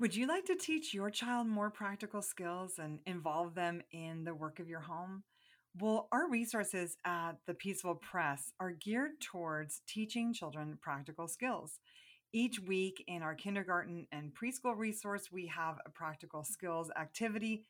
Would you like to teach your child more practical skills and involve them in the work of your home? Well, our resources at the Peaceful Press are geared towards teaching children practical skills. Each week in our kindergarten and preschool resource, we have a practical skills activity.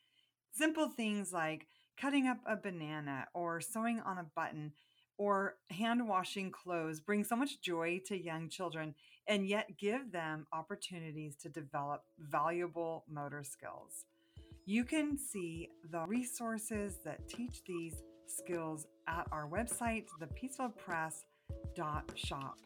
Simple things like cutting up a banana or sewing on a button or hand washing clothes bring so much joy to young children and yet give them opportunities to develop valuable motor skills. You can see the resources that teach these skills at our website, thepeacefulpress.shop.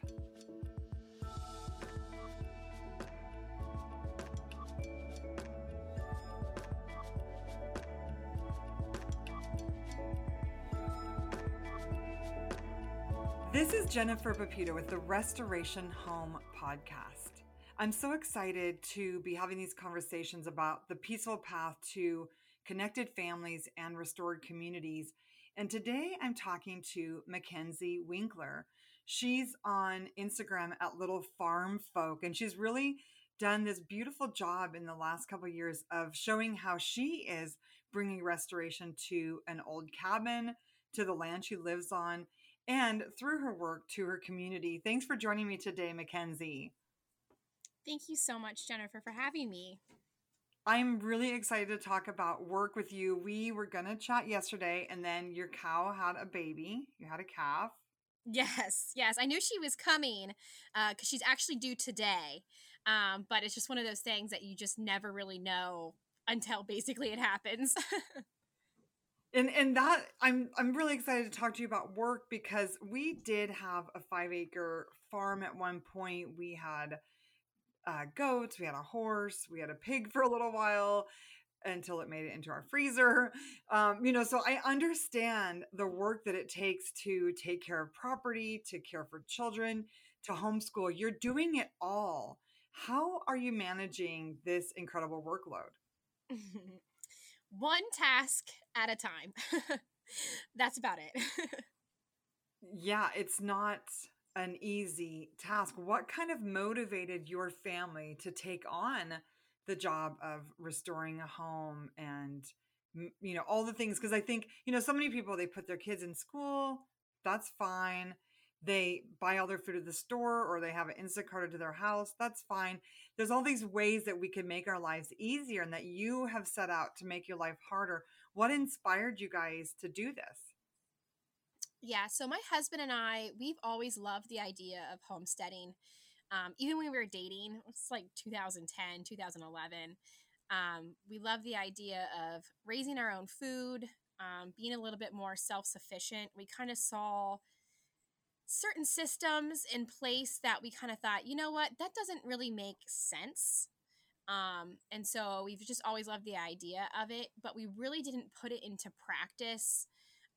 This is Jennifer Pepito with the Restoration Home Podcast. I'm so excited to be having these conversations about the peaceful path to connected families and restored communities. And today I'm talking to McKenzy Winkler. She's on Instagram at Little Farm Folk, and she's really done this beautiful job in the last couple of years of showing how she is bringing restoration to an old cabin, to the land she lives on, and through her work to her community. Thanks for joining me today, McKenzy. Thank you so much, Jennifer, for having me. I'm really excited to talk about work with you. We were going to chat yesterday, and then your cow had a baby. You had a calf. Yes, yes. I knew she was coming because uh, she's actually due today. Um, but it's just one of those things that you just never really know until basically it happens. and and that i'm i'm really excited to talk to you about work because we did have a five acre farm at one point. We had uh, goats we had a horse we had a pig for a little while until it made it into our freezer. Um, you know so i understand the work that it takes to take care of property to care for children to homeschool. You're doing it all. How are you managing this incredible workload one task at a time. That's about it. yeah, it's not an easy task. What kind of motivated your family to take on the job of restoring a home and you know all the things because I think you know so many people they put their kids in school, that's fine they buy all their food at the store or they have an Instacart to their house, that's fine. There's all these ways that we can make our lives easier and that you have set out to make your life harder. What inspired you guys to do this? Yeah, so my husband and I, we've always loved the idea of homesteading. Um, even when we were dating, it's like 2010, 2011. Um, we love the idea of raising our own food, um, being a little bit more self sufficient. We kind of saw certain systems in place that we kind of thought, you know what, that doesn't really make sense. Um, and so we've just always loved the idea of it, but we really didn't put it into practice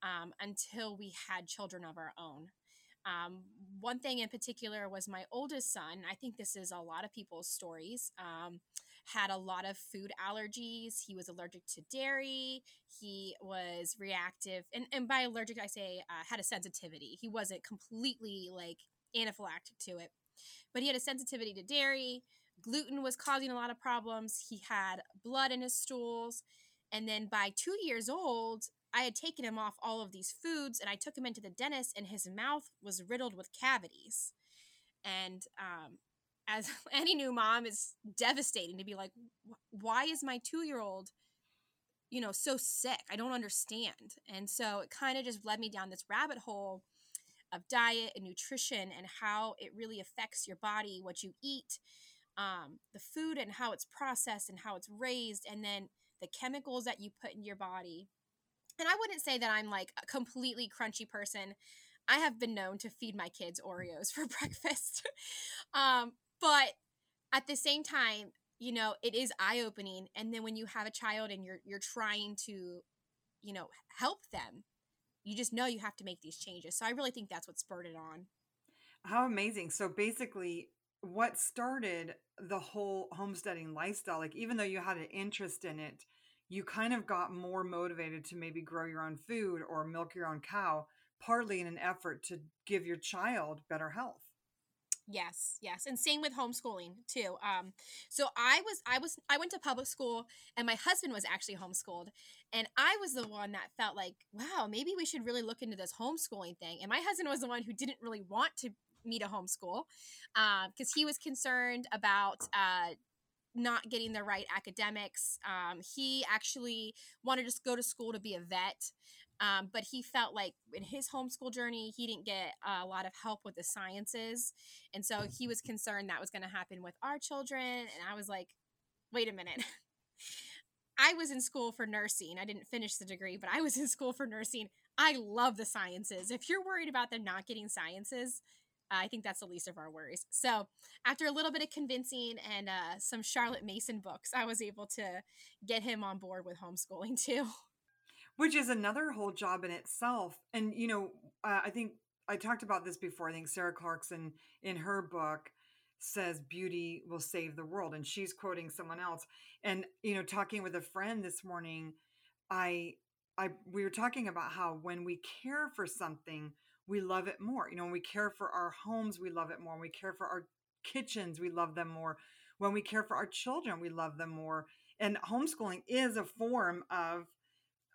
um, until we had children of our own. Um, one thing in particular was my oldest son. I think this is a lot of people's stories. Um, had a lot of food allergies. He was allergic to dairy. He was reactive, and, and by allergic, I say uh, had a sensitivity. He wasn't completely like anaphylactic to it, but he had a sensitivity to dairy. Gluten was causing a lot of problems. He had blood in his stools. And then by two years old, I had taken him off all of these foods and I took him into the dentist, and his mouth was riddled with cavities. And um, as any new mom, is devastating to be like, why is my two year old, you know, so sick? I don't understand. And so it kind of just led me down this rabbit hole of diet and nutrition and how it really affects your body, what you eat, um, the food and how it's processed and how it's raised, and then the chemicals that you put in your body. And I wouldn't say that I'm like a completely crunchy person. I have been known to feed my kids Oreos for breakfast. um, but at the same time you know it is eye opening and then when you have a child and you're you're trying to you know help them you just know you have to make these changes. So i really think that's what spurred it on. How amazing. So basically what started the whole homesteading lifestyle like even though you had an interest in it you kind of got more motivated to maybe grow your own food or milk your own cow partly in an effort to give your child better health Yes, yes. And same with homeschooling too. Um so I was I was I went to public school and my husband was actually homeschooled and I was the one that felt like, wow, maybe we should really look into this homeschooling thing. And my husband was the one who didn't really want to me to homeschool because uh, he was concerned about uh, not getting the right academics. Um, he actually wanted to go to school to be a vet. Um, but he felt like in his homeschool journey, he didn't get a lot of help with the sciences. And so he was concerned that was going to happen with our children. And I was like, wait a minute. I was in school for nursing. I didn't finish the degree, but I was in school for nursing. I love the sciences. If you're worried about them not getting sciences, I think that's the least of our worries. So, after a little bit of convincing and uh, some Charlotte Mason books, I was able to get him on board with homeschooling too which is another whole job in itself. And, you know, uh, I think I talked about this before. I think Sarah Clarkson in her book says beauty will save the world. And she's quoting someone else. And, you know, talking with a friend this morning, I, I, we were talking about how when we care for something, we love it more. You know, when we care for our homes, we love it more. When we care for our kitchens, we love them more. When we care for our children, we love them more. And homeschooling is a form of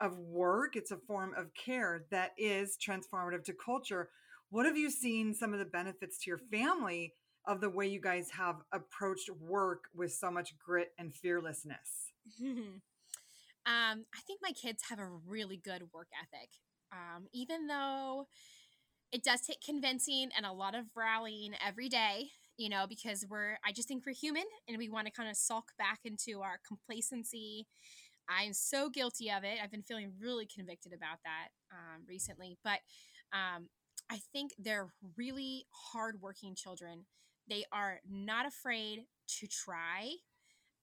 of work, it's a form of care that is transformative to culture. What have you seen some of the benefits to your family of the way you guys have approached work with so much grit and fearlessness? um, I think my kids have a really good work ethic. Um, even though it does take convincing and a lot of rallying every day, you know, because we're, I just think we're human and we want to kind of sulk back into our complacency I'm so guilty of it. I've been feeling really convicted about that um, recently. But um, I think they're really hardworking children. They are not afraid to try.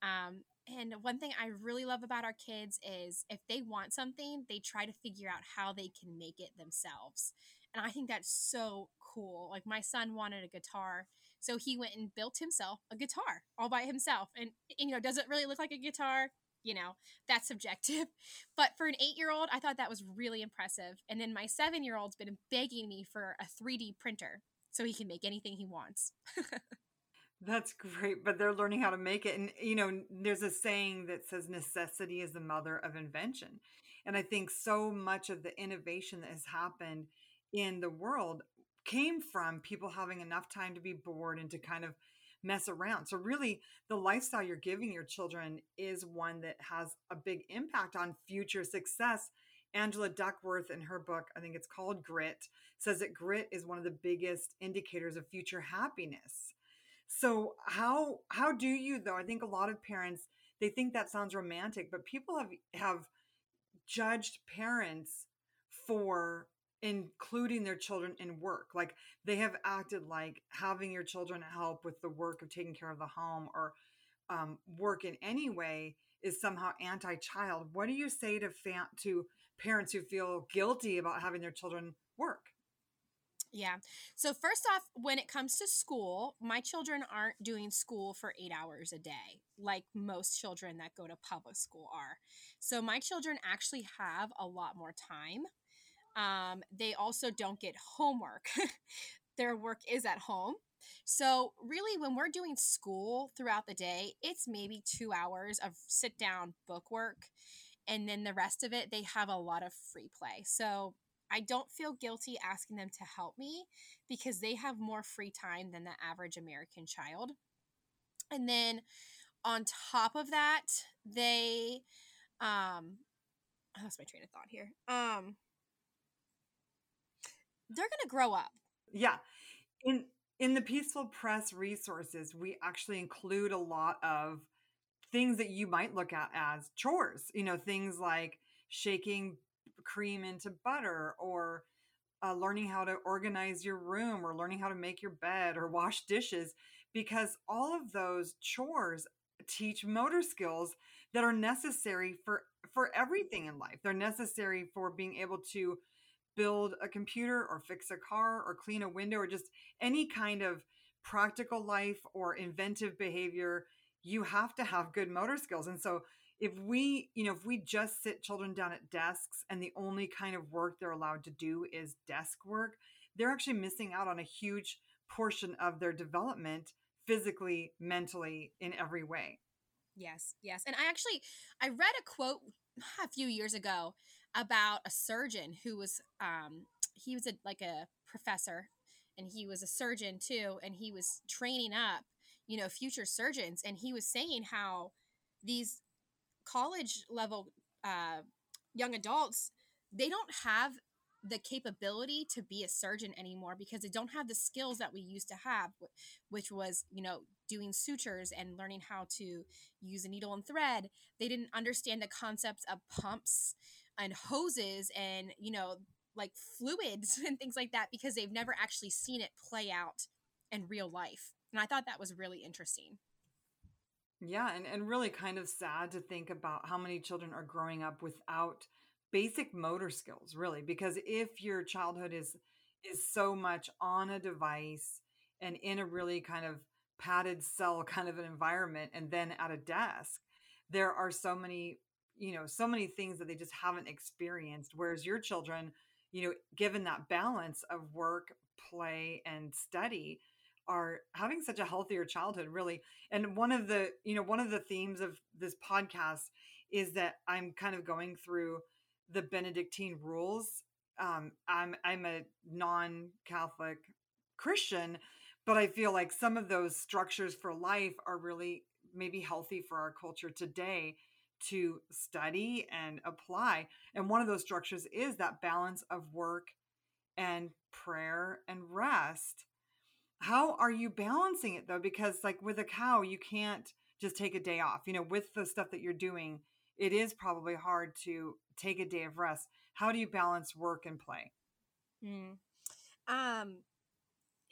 Um, and one thing I really love about our kids is if they want something, they try to figure out how they can make it themselves. And I think that's so cool. Like my son wanted a guitar, so he went and built himself a guitar all by himself. And, and you know, does it really look like a guitar? You know, that's subjective. But for an eight year old, I thought that was really impressive. And then my seven year old's been begging me for a 3D printer so he can make anything he wants. That's great, but they're learning how to make it. And, you know, there's a saying that says necessity is the mother of invention. And I think so much of the innovation that has happened in the world came from people having enough time to be bored and to kind of mess around. So, really, the lifestyle you're giving your children is one that has a big impact on future success. Angela Duckworth, in her book, I think it's called Grit, says that grit is one of the biggest indicators of future happiness. So, how how do you though? I think a lot of parents they think that sounds romantic, but people have have judged parents for including their children in work. Like they have acted like having your children help with the work of taking care of the home or um, work in any way is somehow anti-child. What do you say to to parents who feel guilty about having their children work? Yeah. So first off, when it comes to school, my children aren't doing school for 8 hours a day like most children that go to public school are. So my children actually have a lot more time um, they also don't get homework. Their work is at home. So, really, when we're doing school throughout the day, it's maybe two hours of sit down book work. And then the rest of it, they have a lot of free play. So, I don't feel guilty asking them to help me because they have more free time than the average American child. And then on top of that, they, um, I lost my train of thought here. Um, they're going to grow up. Yeah. In in the Peaceful Press resources, we actually include a lot of things that you might look at as chores. You know, things like shaking cream into butter or uh, learning how to organize your room or learning how to make your bed or wash dishes because all of those chores teach motor skills that are necessary for for everything in life they're necessary for being able to build a computer or fix a car or clean a window or just any kind of practical life or inventive behavior, you have to have good motor skills. And so if we, you know, if we just sit children down at desks and the only kind of work they're allowed to do is desk work, they're actually missing out on a huge portion of their development physically, mentally, in every way. Yes, yes. And I actually I read a quote a few years ago about a surgeon who was um he was a like a professor and he was a surgeon too and he was training up, you know, future surgeons and he was saying how these college level uh young adults they don't have the capability to be a surgeon anymore because they don't have the skills that we used to have which was you know doing sutures and learning how to use a needle and thread. They didn't understand the concepts of pumps and hoses and you know like fluids and things like that because they've never actually seen it play out in real life. And i thought that was really interesting. Yeah and, and really kind of sad to think about how many children are growing up without basic motor skills really because if your childhood is is so much on a device and in a really kind of padded cell kind of an environment and then at a desk there are so many you know so many things that they just haven't experienced whereas your children you know given that balance of work play and study are having such a healthier childhood really and one of the you know one of the themes of this podcast is that i'm kind of going through the Benedictine rules. Um, I'm I'm a non-Catholic Christian, but I feel like some of those structures for life are really maybe healthy for our culture today to study and apply. And one of those structures is that balance of work and prayer and rest. How are you balancing it though? Because like with a cow, you can't just take a day off. You know, with the stuff that you're doing, it is probably hard to take a day of rest. How do you balance work and play? Mm. Um,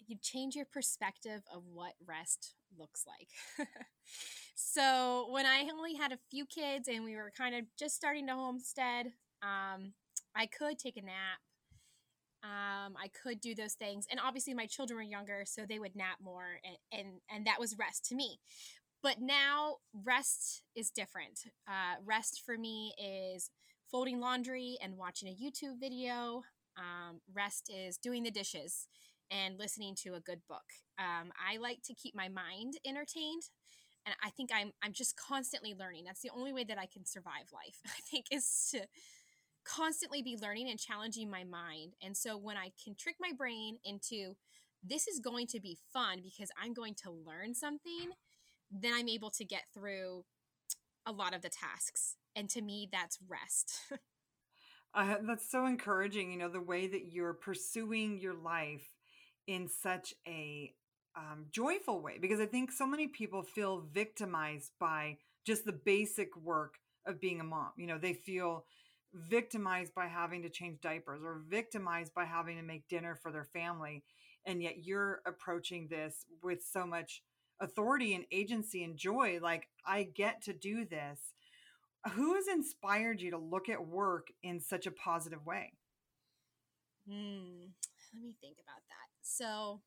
you change your perspective of what rest looks like. so when I only had a few kids and we were kind of just starting to homestead, um, I could take a nap. Um, I could do those things, and obviously my children were younger, so they would nap more, and and, and that was rest to me. But now rest is different. Uh, rest for me is folding laundry and watching a YouTube video. Um, rest is doing the dishes and listening to a good book. Um, I like to keep my mind entertained, and I think I'm I'm just constantly learning. That's the only way that I can survive life. I think is to constantly be learning and challenging my mind. And so when I can trick my brain into this is going to be fun because I'm going to learn something then I'm able to get through a lot of the tasks. And to me, that's rest. uh, that's so encouraging, you know, the way that you're pursuing your life in such a um, joyful way, because I think so many people feel victimized by just the basic work of being a mom. You know, they feel victimized by having to change diapers or victimized by having to make dinner for their family. And yet you're approaching this with so much authority and agency and joy like i get to do this who has inspired you to look at work in such a positive way hmm let me think about that so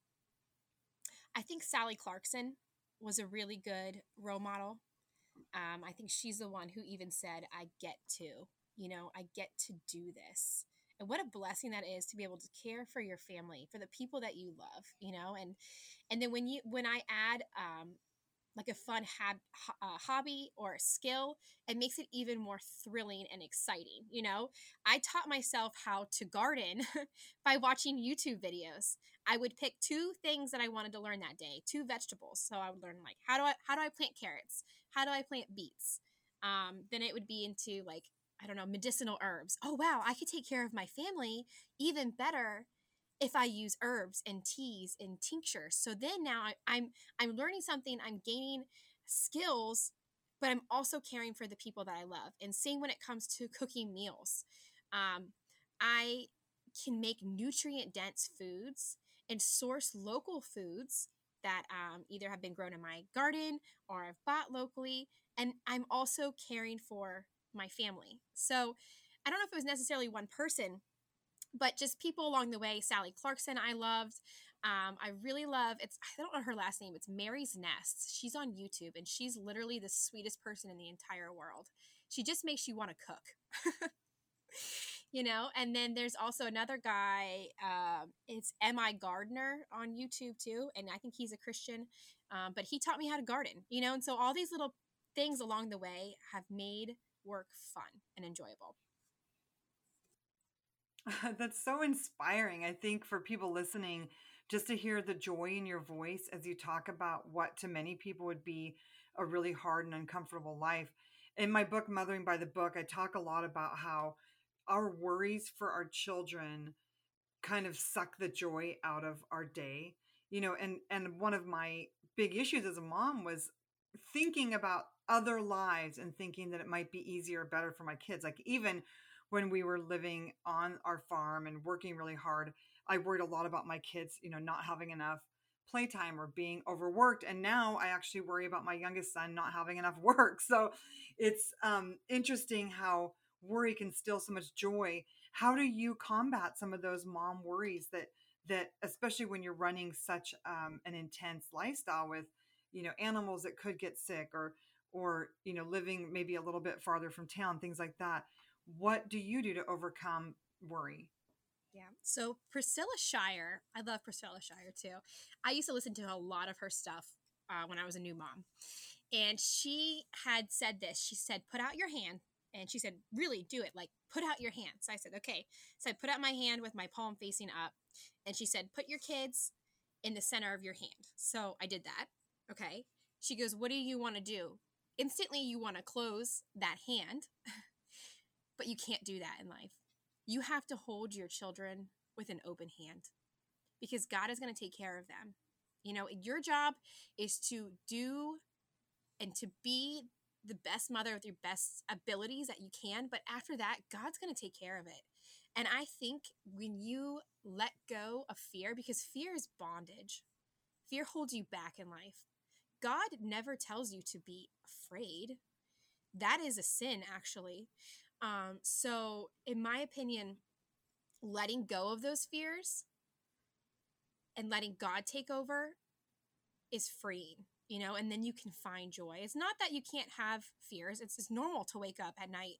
i think sally clarkson was a really good role model. Um, i think she's the one who even said i get to you know i get to do this. And what a blessing that is to be able to care for your family for the people that you love you know? And and then when you when i add um like a fun hab, uh, hobby or a skill it makes it even more thrilling and exciting you know? I taught myself how to garden by watching youtube videos i would pick two things that i wanted to learn that day two vegetables so i would learn like how do i how do i plant carrots how do i plant beets um, then it would be into like I don't know, medicinal herbs. Oh, wow, I could take care of my family even better if I use herbs and teas and tinctures. So then now I, I'm I'm learning something, I'm gaining skills, but I'm also caring for the people that I love. And same when it comes to cooking meals. Um, I can make nutrient dense foods and source local foods that um, either have been grown in my garden or I've bought locally. And I'm also caring for my family. So I don't know if it was necessarily one person, but just people along the way. Sally Clarkson, I loved. Um, I really love it's I don't know her last name. It's Mary's Nest. She's on YouTube and she's literally the sweetest person in the entire world. She just makes you want to cook. you know and then there's also another guy um, it's MIGardener on youtube too and i think he's a christian um, but he taught me how to garden you know and so all these little things along the way have made work fun and enjoyable That's so inspiring. I think for people listening, just to hear the joy in your voice as you talk about what to many people would be a really hard and uncomfortable life. In my book, Mothering by the Book, I talk a lot about how our worries for our children kind of suck the joy out of our day. You know, and and one of my big issues as a mom was thinking about other lives and thinking that it might be easier or better for my kids. Like even when we were living on our farm and working really hard, I worried a lot about my kids, you know, not having enough playtime or being overworked. And now I actually worry about my youngest son not having enough work. So it's um, interesting how worry can steal so much joy. How do you combat some of those mom worries that that especially when you're running such um, an intense lifestyle with you know animals that could get sick or or you know living maybe a little bit farther from town things like that what do you do to overcome worry? Yeah. So Priscilla Shirer, I love Priscilla Shirer too. I used to listen to a lot of her stuff uh, when I was a new mom. And she had said this. She said, put out your hand. And she said, really do it. Like, put out your hand. So I said, okay. So I put out my hand with my palm facing up. And she said, put your kids in the center of your hand. So I did that. Okay. She goes, what do you want to do? Instantly, you want to close that hand But you can't do that in life. You have to hold your children with an open hand because God is going to take care of them. You know, your job is to do and to be the best mother with your best abilities that you can. But after that, God's going to take care of it. And I think when you let go of fear, because fear is bondage, fear holds you back in life. God never tells you to be afraid. That is a sin, actually. Um, so, in my opinion, letting go of those fears and letting God take over is freeing, you know, and then you can find joy. It's not that you can't have fears, it's, it's normal to wake up at night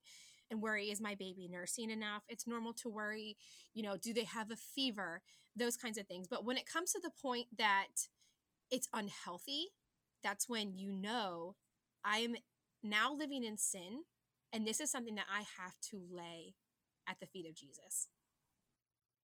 and worry is my baby nursing enough? It's normal to worry, you know, do they have a fever? Those kinds of things. But when it comes to the point that it's unhealthy, that's when you know I'm now living in sin and this is something that I have to lay at the feet of Jesus.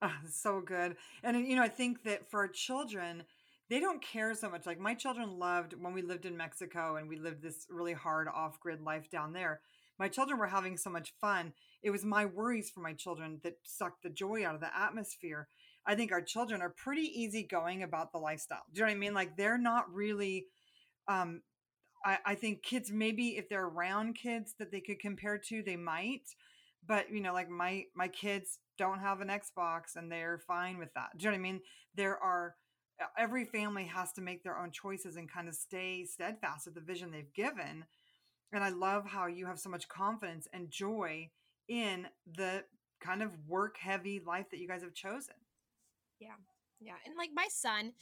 Oh, so good. And, you know, I think that for children, they don't care so much. Like my children loved when we lived in Mexico and we lived this really hard off grid life down there. My children were having so much fun. It was my worries for my children that sucked the joy out of the atmosphere. I think our children are pretty easygoing about the lifestyle. Do you know what I mean? Like they're not really um, I, I think kids maybe if they're around kids that they could compare to, they might. But you know, like my my kids don't have an Xbox and they're fine with that. Do you know what I mean? There are every family has to make their own choices and kind of stay steadfast with the vision they've given. And I love how you have so much confidence and joy in the kind of work heavy life that you guys have chosen. Yeah. Yeah. And like my son,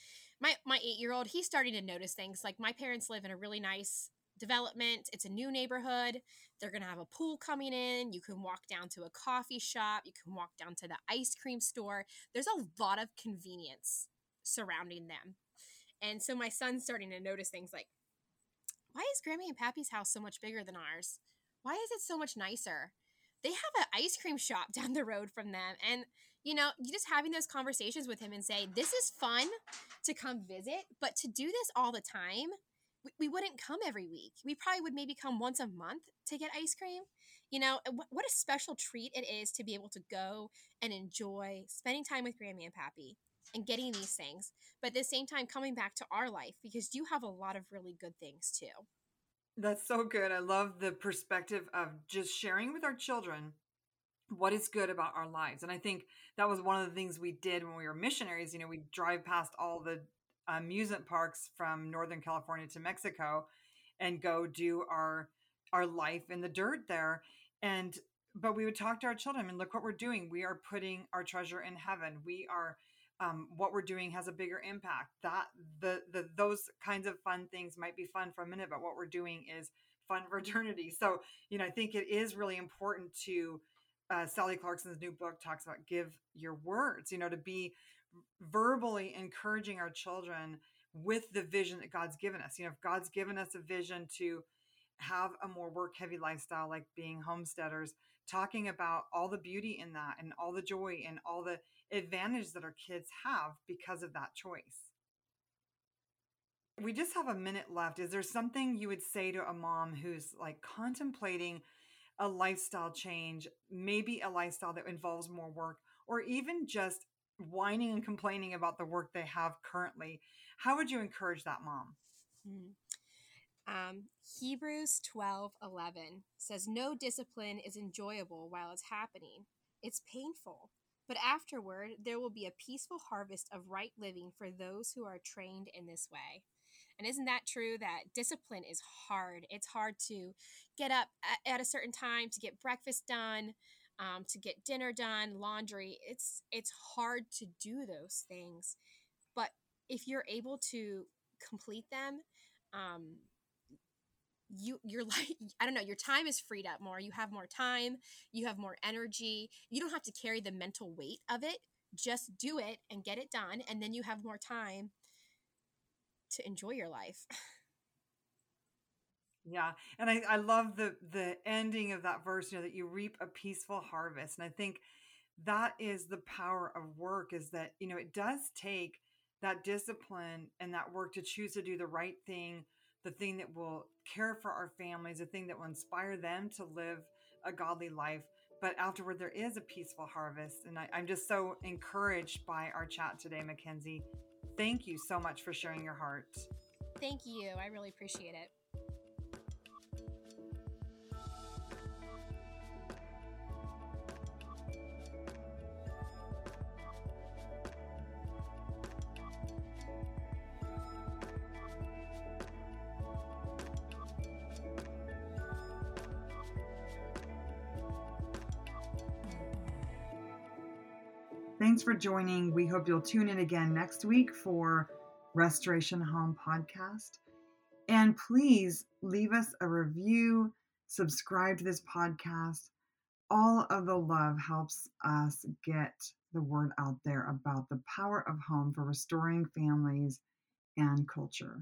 my my eight year old he's starting to notice things like my parents live in a really nice development it's a new neighborhood they're going to have a pool coming in you can walk down to a coffee shop you can walk down to the ice cream store there's a lot of convenience surrounding them. And so my son's starting to notice things like why is grammy and pappy's house so much bigger than ours? Why is it so much nicer? They have an ice cream shop down the road from them. And you know, you just having those conversations with him and say, this is fun to come visit, but to do this all the time, we, we wouldn't come every week. We probably would maybe come once a month to get ice cream. You know, what a special treat it is to be able to go and enjoy spending time with Grammy and Pappy and getting these things, but at the same time coming back to our life because you have a lot of really good things too. That's so good. I love the perspective of just sharing with our children what is good about our lives. And I think that was one of the things we did when we were missionaries. You know, we drive past all the amusement parks from Northern California to Mexico and go do our our life in the dirt there. And but we would talk to our children and look what we're doing. We are putting our treasure in heaven. We are um, what we're doing has a bigger impact. That the the those kinds of fun things might be fun for a minute, but what we're doing is fun for eternity. So you know, I think it is really important to uh, Sally Clarkson's new book talks about give your words, you know, to be verbally encouraging our children with the vision that God's given us. You know, if God's given us a vision to have a more work heavy lifestyle like being homesteaders, talking about all the beauty in that and all the joy and all the advantage that our kids have because of that choice. We just have a minute left. Is there something you would say to a mom who's like contemplating a lifestyle change, maybe a lifestyle that involves more work, or even just whining and complaining about the work they have currently? How would you encourage that mom? Mm. Um, Hebrews 12 11 says, No discipline is enjoyable while it's happening, it's painful. But afterward, there will be a peaceful harvest of right living for those who are trained in this way. And isn't that true that discipline is hard? It's hard to get up at a certain time, to get breakfast done, um, to get dinner done, laundry. It's it's hard to do those things, but if you're able to complete them, um, you you're like i don't know your time is freed up more you have more time you have more energy you don't have to carry the mental weight of it just do it and get it done and then you have more time to enjoy your life. Yeah and i i love the the ending of that verse you know that you reap a peaceful harvest and i think that is the power of work is that you know it does take that discipline and that work to choose to do the right thing the thing that will care for our families, the thing that will inspire them to live a godly life. But afterward, there is a peaceful harvest. And I, am just so encouraged by our chat today, McKenzy. Thank you so much for sharing your heart. Thank you. I really appreciate it. Thanks for joining. We hope you'll tune in again next week for Restoration Home Podcast. And please leave us a review, subscribe to this podcast. All of the love helps us get the word out there about the power of home for restoring families and culture.